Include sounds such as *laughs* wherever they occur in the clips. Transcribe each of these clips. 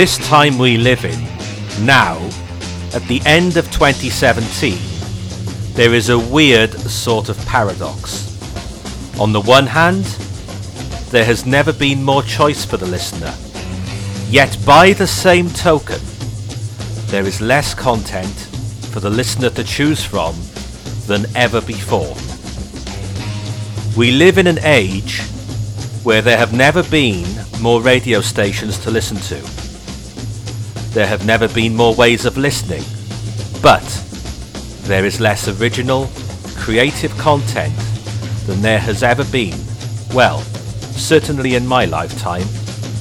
This time we live in, now, at the end of 2017, there is a weird sort of paradox. On the one hand, there has never been more choice for the listener. Yet by the same token, there is less content for the listener to choose from than ever before. We live in an age where there have never been more radio stations to listen to. There have never been more ways of listening, but there is less original, creative content than there has ever been. Well, certainly in my lifetime,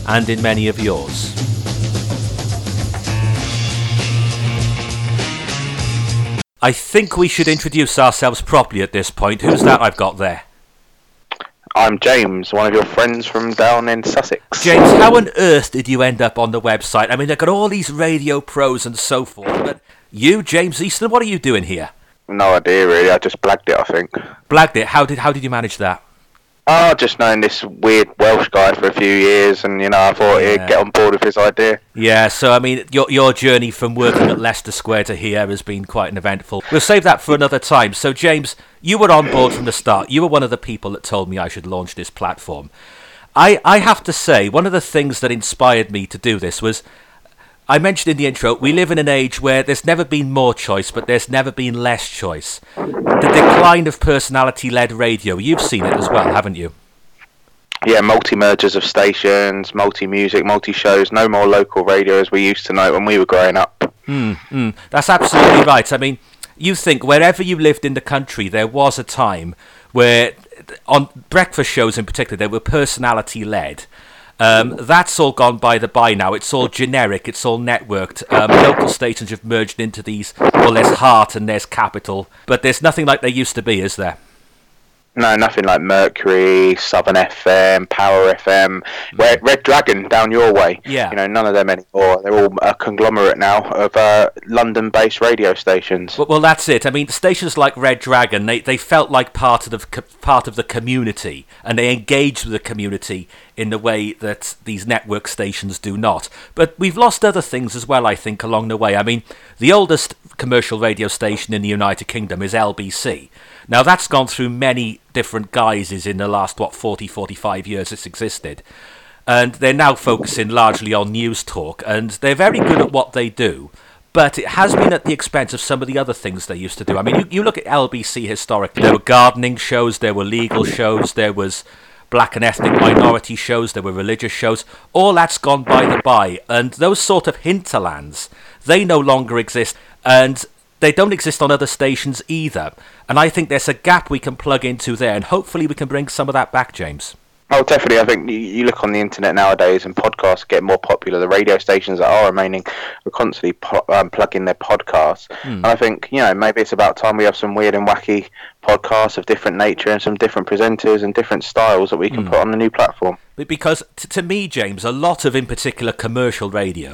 and in many of yours. I think we should introduce ourselves properly at this point. Who's that I've got there? I'm James, one of your friends from down in Sussex. James, how on earth did you end up on the website? I mean, they've got all these radio pros and so forth, but you, James Easton, what are you doing here? No idea, really. I just blagged it, I think. Blagged it? How did how did you manage that? Oh, just knowing this weird Welsh guy for a few years, and you know, I thought Yeah. he'd get on board with his idea. Yeah, so I mean, your your journey from working at Leicester Square to here has been quite an eventful. We'll save that for another time. So, James, you were on board from the start. You were one of the people that told me I should launch this platform. I I have to say, one of the things that inspired me to do this was. I mentioned in the intro, we live in an age where there's never been more choice, but there's never been less choice. The decline of personality led radio, you've seen it as well, haven't you? Yeah, multi mergers of stations, multi music, multi shows. No more local radio as we used to know when we were growing up. Mm, that's absolutely right. I mean, you think wherever you lived in the country, there was a time where, on breakfast shows in particular, they were personality led. Um, that's all gone by the by now. It's all generic. It's all networked. Um, local stations have merged into these. Well, there's Heart and there's Capital, but there's nothing like there used to be, is there? No, nothing like Mercury, Southern FM, Power FM, Red, Red Dragon down your way. Yeah. You know, none of them anymore. They're all a conglomerate now of uh, London based radio stations. Well, well, that's it. I mean, stations like Red Dragon, they, they felt like part of the part of the community, and they engaged with the community in the way that these network stations do not. But we've lost other things as well, I think, along the way. I mean, the oldest commercial radio station in the United Kingdom is LBC. Now, that's gone through many different guises in the last, what, 40, 45 years it's existed. And they're now focusing largely on news talk, and they're very good at what they do but it has been at the expense of some of the other things they used to do. I mean, you, you look at LBC historically, there were gardening shows, there were legal shows, there was black and ethnic minority shows, there were religious shows. All that's gone by the by, and those sort of hinterlands, they no longer exist, and they don't exist on other stations either. And I think there's a gap we can plug into there, and hopefully we can bring some of that back, James. Oh, definitely. I think you, look on the internet nowadays, and podcasts get more popular. The radio stations that are remaining are constantly po- um, plugging their podcasts. And I think you know maybe it's about time we have some weird and wacky podcasts of different nature and some different presenters and different styles that we can put on the new platform. Because t- to me, James, a lot of, in particular, commercial radio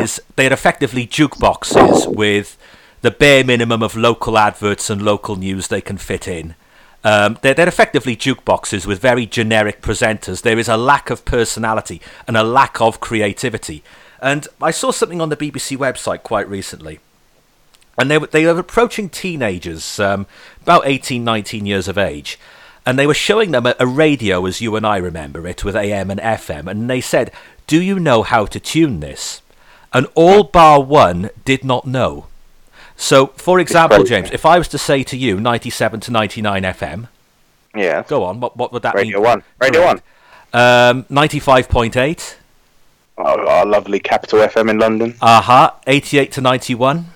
is they're effectively jukeboxes with the bare minimum of local adverts and local news they can fit in. Um, they're, they're effectively jukeboxes with very generic presenters. There is a lack of personality and a lack of creativity. And I saw something on the BBC website quite recently and they were they were approaching teenagers, um, about 18, 19 years of age, and they were showing them a, a radio as you and I remember it with AM and FM, and they said, "Do you know how to tune this?" And all bar one did not know. So, for example. James, if I was to say to you 97 to 99 FM, Yeah. go on, what what would that be? Radio mean? One. Radio Correct. Um, 95.8, Oh, our lovely Capital FM in London. aha, 88 to 91.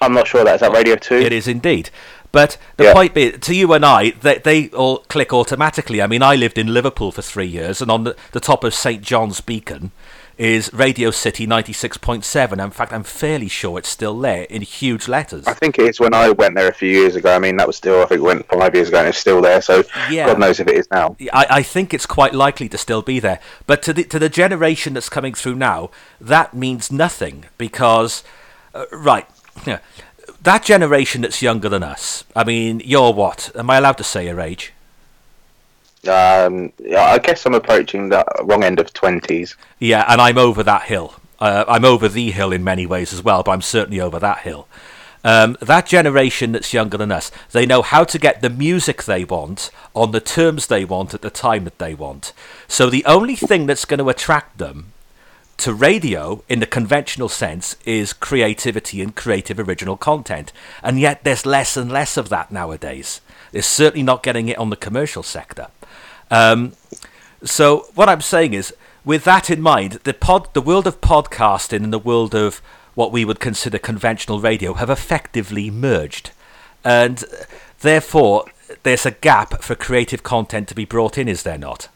I'm not sure that is that Radio Two. It is indeed. But the Yeah. point being, to you and I, they, they all click automatically. I mean, I lived in Liverpool for three years, and on the, the top of St John's Beacon is Radio City 96.7. In fact, I'm fairly sure it's still there in huge letters. I think it is when I went there a few years ago. I mean, that was still I think it went five years ago and it's still there. So Yeah. God knows if it is now. I, I think it's quite likely to still be there. But to the, to the generation that's coming through now, that means nothing because, uh, right, yeah, that generation that's younger than us, I mean, you're what? Am I allowed to say your age? Um, I guess I'm approaching the wrong end of twenties. Yeah, and I'm over that hill. Uh, I'm over the hill in many ways as well, but I'm certainly over that hill. Um, that generation that's younger than us, they know how to get the music they want on the terms they want at the time that they want. So the only thing that's going to attract them to radio in the conventional sense is creativity and creative original content. And yet there's less and less of that nowadays. They're certainly not getting it on the commercial sector. Um, so what I'm saying is, with that in mind, the pod, the world of podcasting and the world of what we would consider conventional radio have effectively merged. And therefore, there's a gap for creative content to be brought in, is there not?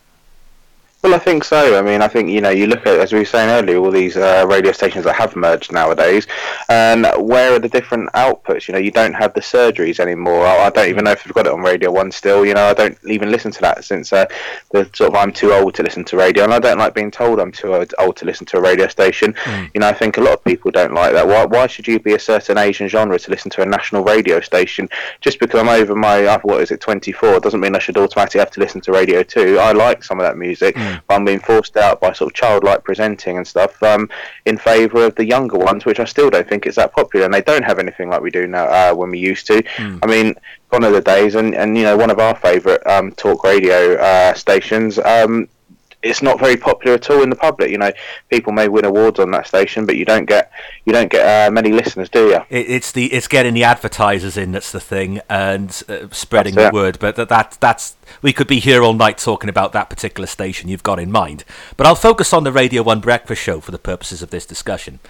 Well, I think so. I mean, I think you know, you look at as we were saying earlier, all these uh, radio stations that have merged nowadays, and where are the different outputs? You know, you don't have the surgeries anymore. I, I don't even know if we've got it on Radio One still. You know, I don't even listen to that since uh, the sort of I'm too old to listen to radio, and I don't like being told I'm too old to listen to a radio station. Mm. You know, I think a lot of people don't like that. Why, why should you be a certain age and genre to listen to a national radio station just because I'm over my uh, what is it 24? Doesn't mean I should automatically have to listen to Radio Two. I like some of that music. Mm mm. I'm being forced out by sort of childlike presenting and stuff um, in favour of the younger ones, which I still don't think is that popular. And they don't have anything like we do now uh, when we used to. Mm. I mean, gone are the days, and, and you know, one of our favourite um, talk radio uh, stations. Um, it's not very popular at all in the public. You know, people may win awards on that station, but you don't get you don't get uh, many listeners, do you? It, it's the it's getting the advertisers in that's the thing, and uh, spreading that's the it. word. But that, that that's we could be here all night talking about that particular station you've got in mind. But I'll focus on the Radio One Breakfast Show for the purposes of this discussion.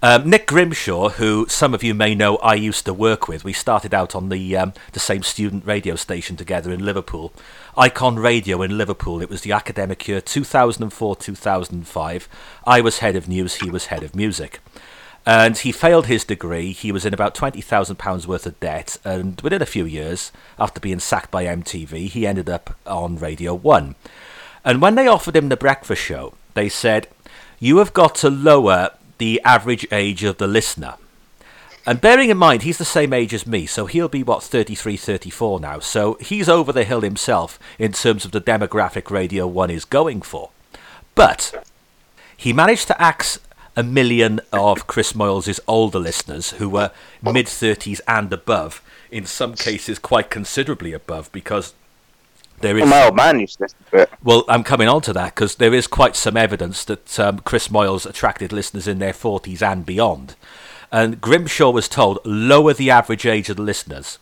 Um, Nick Grimshaw, who some of you may know I used to work with, we started out on the um, the same student radio station together in Liverpool, Icon Radio in Liverpool. It was the academic year 2004-2005. I was head of news, he was head of music. And he failed his degree. He was in about £20,000 worth of debt. And within a few years, after being sacked by MTV, he ended up on Radio 1. And when they offered him the breakfast show, they said, You have got to lower the average age of the listener. And bearing in mind, he's the same age as me, so he'll be, what, 33, 34 now. So he's over the hill himself in terms of the demographic Radio 1 is going for. But he managed to axe a million of Chris Moyles' older listeners who were mid 30s and above, in some cases quite considerably above, because there is. my old man used to listen to it. Well, I'm coming on to that because there is quite some evidence that um, Chris Moyles attracted listeners in their 40s and beyond. And Grimshaw was told lower the average age of the listeners.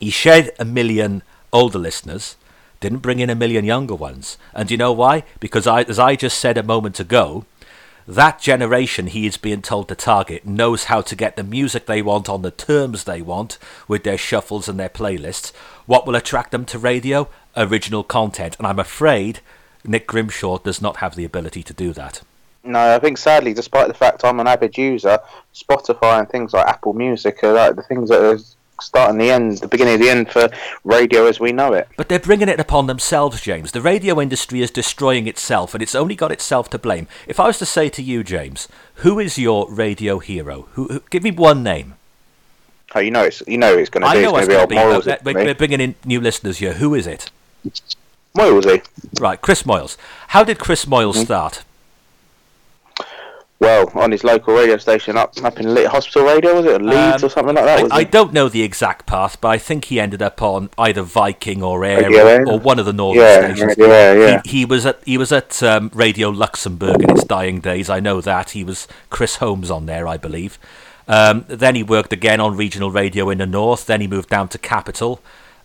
He shed a million older listeners, didn't bring in a million younger ones. And you know why? Because I, as I just said a moment ago, that generation he is being told to target knows how to get the music they want on the terms they want with their shuffles and their playlists. What will attract them to radio? Original content. And I'm afraid Nick Grimshaw does not have the ability to do that. No, I think sadly, despite the fact I'm an avid user, Spotify and things like Apple Music are like the things that are and the end, the beginning of the end for radio as we know it. But they're bringing it upon themselves, James. The radio industry is destroying itself, and it's only got itself to blame. If I was to say to you, James, who is your radio hero? Who, who give me one name. Oh, you know it's you know it's going to be. It's going to be Moyles. We're, we're bringing in new listeners here. Who is it? Moylesy. Right, Chris Moyles. How did Chris Moyles mm-hmm. start? Well, on his local radio station up up in Hospital Radio, was it Leeds um, or something like that? I, I, don't know the exact path, but I think he ended up on either Viking or Air or, or, one of the northern yeah, stations. Yeah, yeah. He, he, was at he was at um, Radio Luxembourg in its dying days. I know that he was Chris Holmes on there, I believe. Um, then he worked again on regional radio in the north. Then he moved down to Capital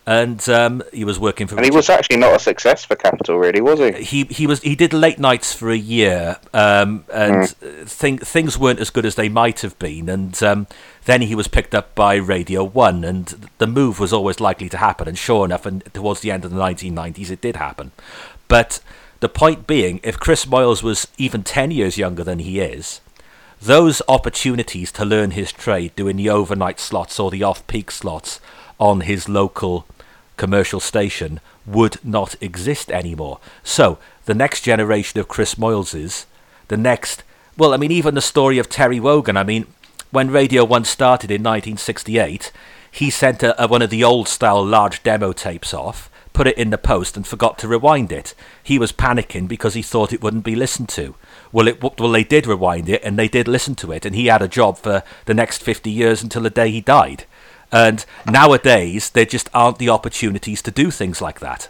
and um, he was working for. And he was actually not a success for Capital, really, was he? He he was he did late nights for a year, um, and mm. Th- things weren't as good as they might have been. And um, then he was picked up by Radio One, and the move was always likely to happen. And sure enough, and towards the end of the 1990s, it did happen. But the point being, if Chris Moyles was even ten years younger than he is. Those opportunities to learn his trade doing the overnight slots or the off peak slots on his local commercial station would not exist anymore. So, the next generation of Chris Moyleses, the next, well, I mean, even the story of Terry Wogan, I mean, when Radio 1 started in 1968, he sent a, a, one of the old style large demo tapes off, put it in the post, and forgot to rewind it. He was panicking because he thought it wouldn't be listened to. Well, it, well, they did rewind it, and they did listen to it, and he had a job for the next 50 years until the day he died. And nowadays, there just aren't the opportunities to do things like that.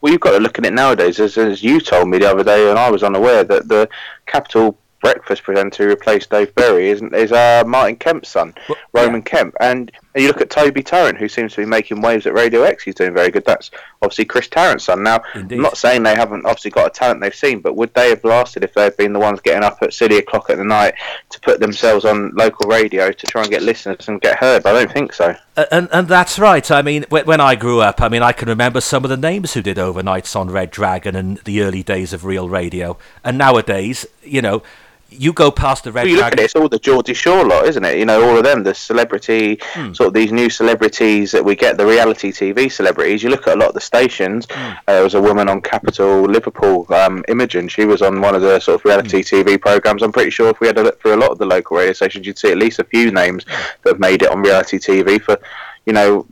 Well, you've got to look at it nowadays, as, as you told me the other day, and I was unaware that the Capital breakfast presenter who replaced Dave Berry is, is uh, Martin Kemp's son, well, Roman yeah. Kemp. And, and you look at Toby Tarrant, who seems to be making waves at Radio X. He's doing very good. That's obviously Chris Tarrant's son. Now, Indeed. I'm not saying they haven't obviously got a talent they've seen, but would they have lasted if they'd been the ones getting up at silly o'clock at the night to put themselves on local radio to try and get listeners and get heard? I don't think so. And and that's right. I mean, when I grew up, I mean, I can remember some of the names who did overnights on Red Dragon and the early days of real radio. And nowadays, you know, you go past the red. Well, you look at it; it's all the Geordie Shore lot, isn't it? You know, all of them, the celebrity, hmm. sort of these new celebrities that we get, the reality TV celebrities. You look at a lot of the stations. Hmm. Uh, there was a woman on Capital Liverpool, um, Imogen. She was on one of the sort of reality hmm. TV programs. I'm pretty sure if we had a look through a lot of the local radio stations, you'd see at least a few names that have made it on reality TV for you know,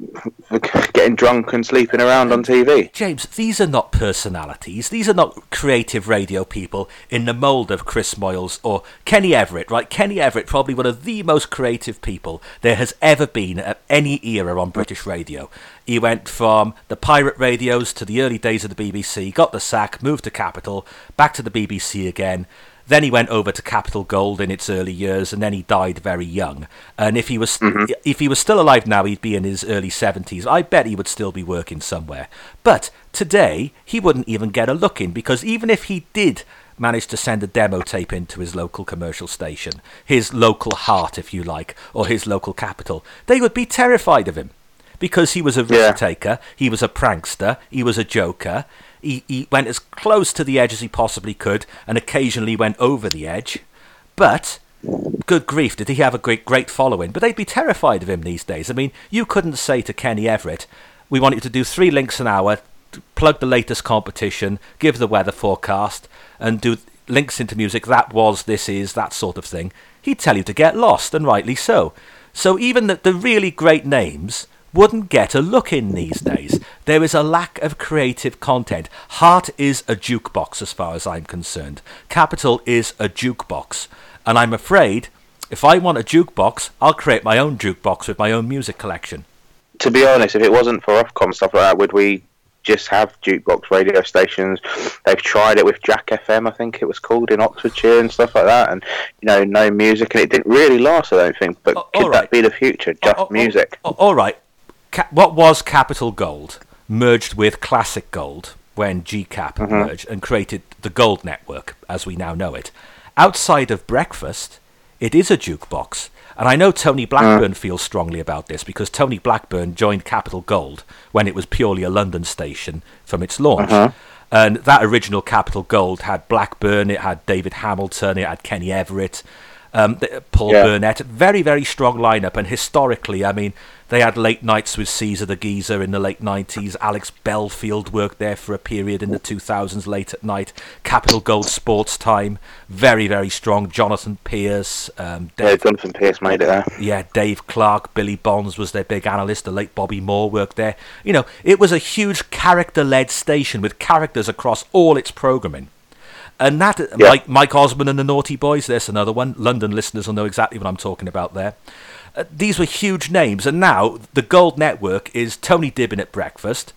*laughs* getting drunk and sleeping around on TV. James, these are not personalities. These are not creative radio people in the mould of Chris Moyles or Kenny Everett, right? Kenny Everett, probably one of the most creative people there has ever been at any era on British radio. He went from the pirate radios to the early days of the BBC, got the sack, moved to Capital, back to the BBC again then he went over to Capital Gold in its early years, and then he died very young. And if he was mm-hmm. if he was still alive now, he'd be in his early seventies. I bet he would still be working somewhere. But today, he wouldn't even get a look in because even if he did manage to send a demo tape into his local commercial station, his local heart, if you like, or his local capital, they would be terrified of him because he was a risk yeah. taker, he was a prankster, he was a joker, he, he went as close to the edge as he possibly could and occasionally went over the edge. But good grief, did he have a great great following? But they'd be terrified of him these days. I mean, you couldn't say to Kenny Everett, "We want you to do three links an hour, plug the latest competition, give the weather forecast, and do links into music. That was, this is, that sort of thing." He'd tell you to get lost, and rightly so. So even the, the really great names wouldn't get a look in these days. There is a lack of creative content. Heart is a jukebox, as far as I'm concerned. Capital is a jukebox. And I'm afraid if I want a jukebox, I'll create my own jukebox with my own music collection. To be honest, if it wasn't for Ofcom stuff like that, would we just have jukebox radio stations. They've tried it with Jack FM, I think it was called in Oxfordshire and stuff like that, and you know, no music, and it didn't really last. I don't think. But oh, could right. that be the future? Just oh, oh, music. all right, Ca- what was Capital Gold merged with Classic Gold when GCAP mm-hmm. merged and created the Gold Network as we now know it. Outside of breakfast, it is a jukebox. And I know Tony Blackburn mm. feels strongly about this because Tony Blackburn joined Capital Gold when it was purely a London station from its launch. Uh-huh. And that original Capital Gold had Blackburn, it had David Hamilton, it had Kenny Everett, um, Paul yeah. Burnett. Very, very strong lineup. And historically, I mean, they had late nights with Caesar the Geezer in the late 90s. Alex Belfield worked there for a period in the 2000s late at night. Capital Gold Sports Time, very, very strong. Jonathan Pearce. Um, Dave, yeah, Jonathan Pearce made it there. Yeah, Dave Clark, Billy Bonds was their big analyst. The late Bobby Moore worked there. You know, it was a huge character led station with characters across all its programming. And that, yeah. Mike, Mike Osborne and the Naughty Boys, there's another one. London listeners will know exactly what I'm talking about there. Uh, these were huge names, and now the Gold Network is Tony Dibbin at breakfast,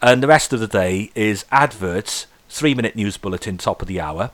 and the rest of the day is adverts, three minute news bulletin, top of the hour,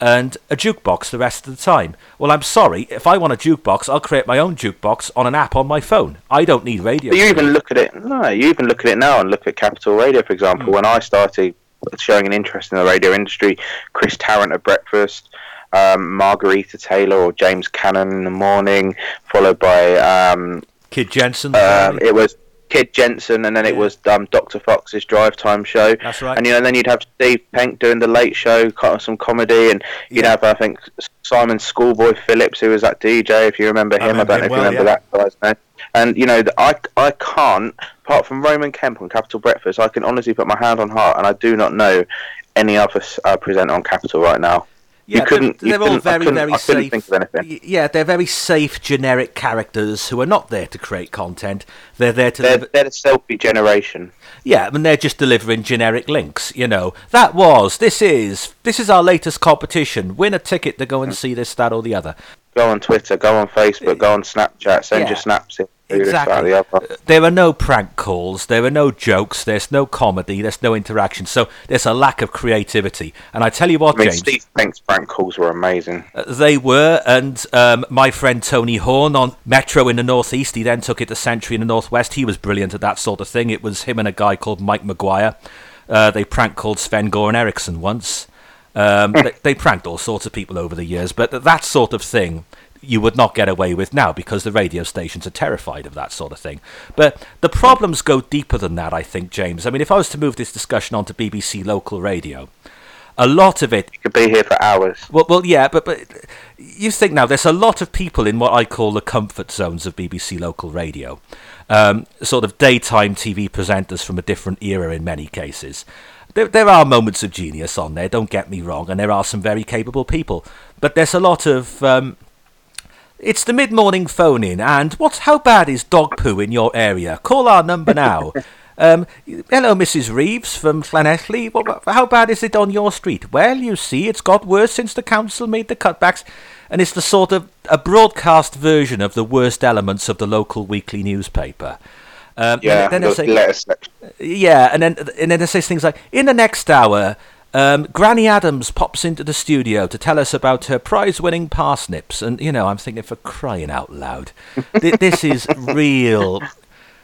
and a jukebox the rest of the time. Well, I'm sorry, if I want a jukebox, I'll create my own jukebox on an app on my phone. I don't need radio. But you even look at it. No, you even look at it now and look at Capital Radio, for example. Mm. When I started showing an interest in the radio industry, Chris Tarrant at breakfast um, Margherita Taylor or James Cannon in the morning, followed by um, Kid Jensen. Um, it was Kid Jensen, and then it was um, Dr. Fox's Drive Time show. That's right. And you know, then you'd have Steve Penk doing the late show, kind of some comedy, and you'd yeah. have I think Simon Schoolboy Phillips, who was that DJ, if you remember him. I, I don't know if well, you remember yeah. that guy's name. And you know, I I can't, apart from Roman Kemp on Capital Breakfast, I can honestly put my hand on heart, and I do not know any other uh, presenter on Capital right now. Yeah, you couldn't. they're, they're all couldn't- very, very safe. think of anything. Yeah, they're very safe, generic characters who are not there to create content. They're there to They're, deliver. they're the selfie generation. Yeah, I and they're just delivering generic links. You know, that was, this is, this is our latest competition. Win a ticket to go and mm. see this, that, or the other. Go on Twitter, go on Facebook, go on Snapchat, send Yeah. your snaps in. Do this, that, Exactly. There are no prank calls. There are no jokes. There's no comedy. There's no interaction. So there's a lack of creativity. And I tell you what, I mean, James, Steve Penk's prank calls were amazing. uh, they were. And um, my friend Tony Horne on Metro in the Northeast, he then took it to Century in the Northwest. He was brilliant at that sort of thing. It was him and a guy called Mike Maguire. Uh, they prank called Sven Goran Eriksson once. Um, they, they pranked all sorts of people over the years, but that sort of thing you would not get away with now because the radio stations are terrified of that sort of thing. But the problems go deeper than that, I think, James. I mean, if I was to move this discussion onto BBC local radio, a lot of it You could be here for hours. well, well, yeah, but but you think now there's a lot of people in what I call the comfort zones of BBC local radio, um, sort of daytime TV presenters from a different era in many cases. There, there are moments of genius on there, don't get me wrong, and there are some very capable people, but there's a lot of. Um, it's the mid-morning phone-in, and what? How bad is dog poo in your area? Call our number now. *laughs* Um, hello, Mrs. Reeves from Llanelli. What, how bad is it on your street? Well, you see, it's got worse since the council made the cutbacks, and it's the sort of a broadcast version of the worst elements of the local weekly newspaper. Um, Yeah, then the say, letter section. yeah, and then and then it says things like, in the next hour, um, Granny Adams pops into the studio to tell us about her prize-winning parsnips, and you know, I'm thinking for crying out loud, Th- this is real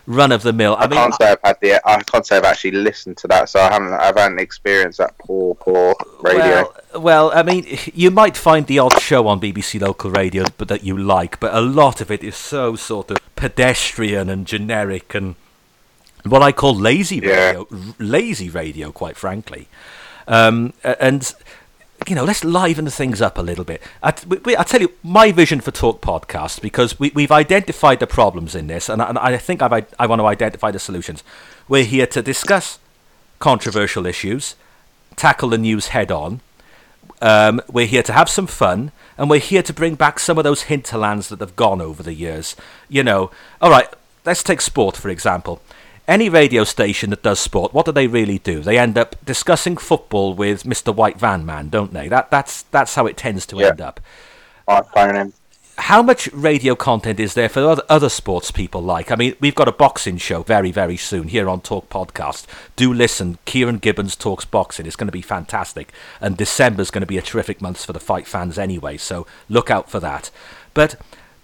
run-of-the-mill. I I mean, can't say I've had the. I can't say I've actually listened to that, so I haven't. I haven't experienced that poor, poor radio. Well, well, I mean, you might find the odd show on BBC local radio, but that you like, but a lot of it is so sort of pedestrian and generic and what I call lazy Yeah. radio, r- lazy radio, quite frankly. Um, and you know, let's liven the things up a little bit. I, we- I tell you, my vision for Talk Podcast, because we, we've identified the problems in this, and I, and I think I've, i- I want to identify the solutions. We're here to discuss controversial issues, tackle the news head on. Um, we're here to have some fun, and we're here to bring back some of those hinterlands that have gone over the years. You know, all right, let's take sport, for example. Any radio station that does sport, what do they really do? They end up discussing football with Mr. White Van Man, don't they? That, that's, that's how it tends to Yeah. end up. I phone him. How much radio content is there for other, other sports people like? I mean, we've got a boxing show very, very soon here on Talk Podcast. Do listen. Kieran Gibbons talks boxing. It's going to be fantastic. And December's going to be a terrific month for the fight fans anyway, so look out for that. But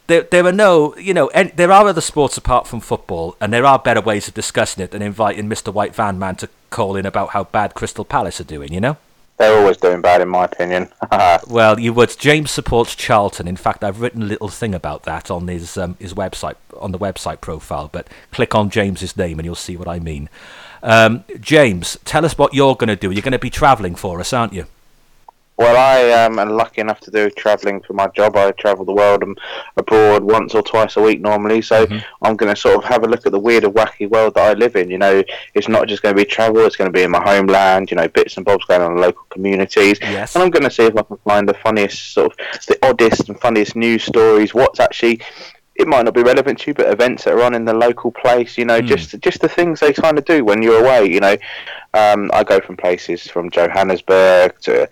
there, there are no, you know, en- there are other sports apart from football, and there are better ways of discussing it than inviting Mr. White Van Man to call in about how bad Crystal Palace are doing, you know? They're always doing bad, in my opinion. *laughs* Well, you would. James supports Charlton. In fact, I've written a little thing about that on his um, his website on the website profile. But click on James's name and you'll see what I mean. Um, James, tell us what you're going to do. You're going to be travelling for us, aren't you? Well, I um, am lucky enough to do travelling for my job. I travel the world and abroad once or twice a week normally. So I'm going to sort of have a look at the weird and wacky world that I live in. You know, it's not just going to be travel; it's going to be in my homeland. You know, bits and bobs going on in local communities. Yes. And I'm going to see if I can find the funniest, sort of, the oddest and funniest news stories. What's actually it might not be relevant to you, but events that are on in the local place, you know, just just the things they kind of do when you're away. You know, um, I go from places from Johannesburg to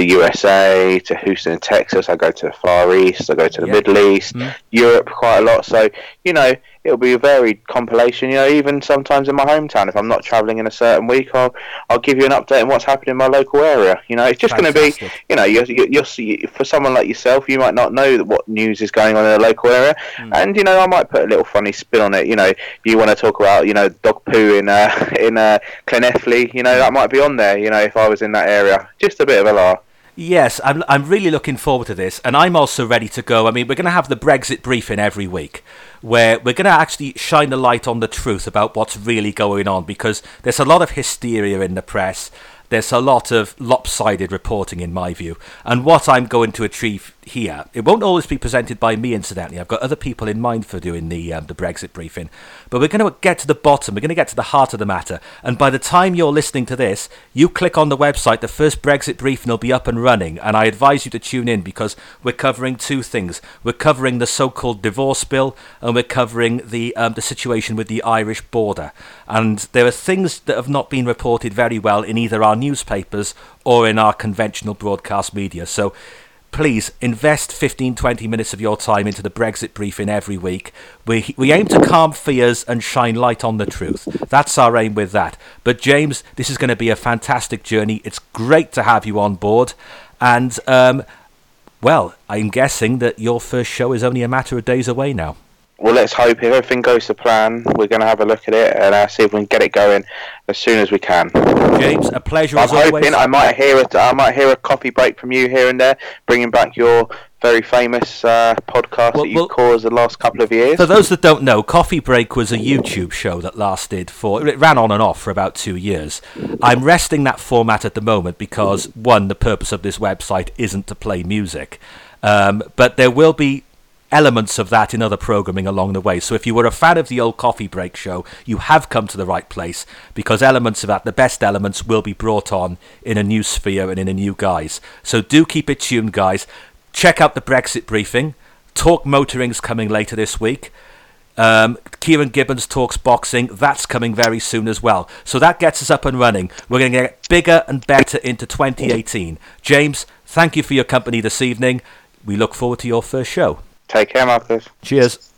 the USA to Houston, Texas. I go to the Far East. I go to the. Middle East, Europe quite a lot. So you know, it'll be a varied compilation. You know, even sometimes in my hometown, if I'm not travelling in a certain week, I'll I'll give you an update on what's happening in my local area. You know, it's just going to be, you know, you're, you're, you're for someone like yourself, you might not know that what news is going on in a local area, and you know, I might put a little funny spin on it. You know, you want to talk about, you know, dog poo in uh, *laughs* in uh, Llanelli, you know, that might be on there. You know, if I was in that area, just a bit of a laugh. Yes, I'm, I'm really looking forward to this, and I'm also ready to go. I mean, we're going to have the Brexit briefing every week, where we're going to actually shine the light on the truth about what's really going on, because there's a lot of hysteria in the press. There's a lot of lopsided reporting, in my view. And what I'm going to achieve here. It won't always be presented by me, incidentally. I've got other people in mind for doing the um, the Brexit briefing, but we're going to get to the bottom. We're going to get to the heart of the matter. And by the time you're listening to this, you click on the website. The first Brexit briefing will be up and running, and I advise you to tune in because we're covering two things. We're covering the so-called divorce bill, and we're covering the um, the situation with the Irish border. And there are things that have not been reported very well in either our newspapers or in our conventional broadcast media. So please invest 15 20 minutes of your time into the Brexit briefing every week. We, we aim to calm fears and shine light on the truth. That's our aim with that. But, James, this is going to be a fantastic journey. It's great to have you on board. And, um, well, I'm guessing that your first show is only a matter of days away now well, let's hope if everything goes to plan, we're going to have a look at it and uh, see if we can get it going as soon as we can. James, a pleasure I'm as hoping always. I might hear it. I might hear a coffee break from you here and there, bringing back your very famous uh, podcast well, that you've well, caused the last couple of years. For those that don't know, Coffee Break was a YouTube show that lasted for it ran on and off for about two years. I'm resting that format at the moment because one, the purpose of this website isn't to play music. Um, but there will be elements of that in other programming along the way. So if you were a fan of the old Coffee Break show, you have come to the right place because elements of that, the best elements, will be brought on in a new sphere and in a new guise. So do keep it tuned, guys. Check out the Brexit briefing. Talk Motoring's coming later this week. Um, Kieran Gibbons talks boxing. That's coming very soon as well. So that gets us up and running. We're going to get bigger and better into 2018. James, thank you for your company this evening. We look forward to your first show. Take care, Marcus. Cheers.